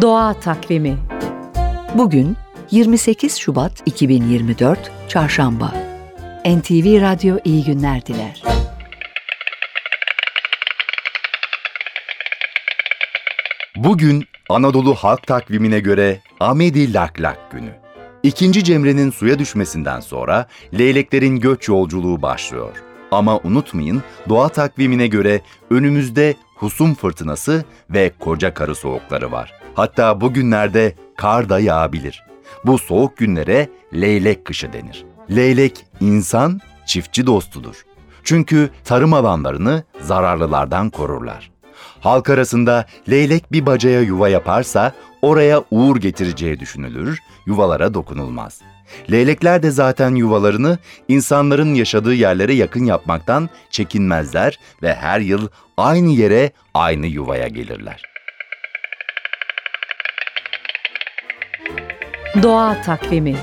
Doğa Takvimi Bugün 28 Şubat 2024 Çarşamba. NTV Radyo iyi günler diler. Bugün Anadolu Halk Takvimine göre Amedi Lak Lak günü. İkinci Cemre'nin suya düşmesinden sonra leyleklerin göç yolculuğu başlıyor. Ama unutmayın doğa takvimine göre önümüzde husum fırtınası ve koca karı soğukları var. Hatta bugünlerde kar da yağabilir. Bu soğuk günlere leylek kışı denir. Leylek insan çiftçi dostudur. Çünkü tarım alanlarını zararlılardan korurlar. Halk arasında leylek bir bacaya yuva yaparsa oraya uğur getireceği düşünülür, yuvalara dokunulmaz. Leylekler de zaten yuvalarını insanların yaşadığı yerlere yakın yapmaktan çekinmezler ve her yıl aynı yere, aynı yuvaya gelirler. Doğa Takvimi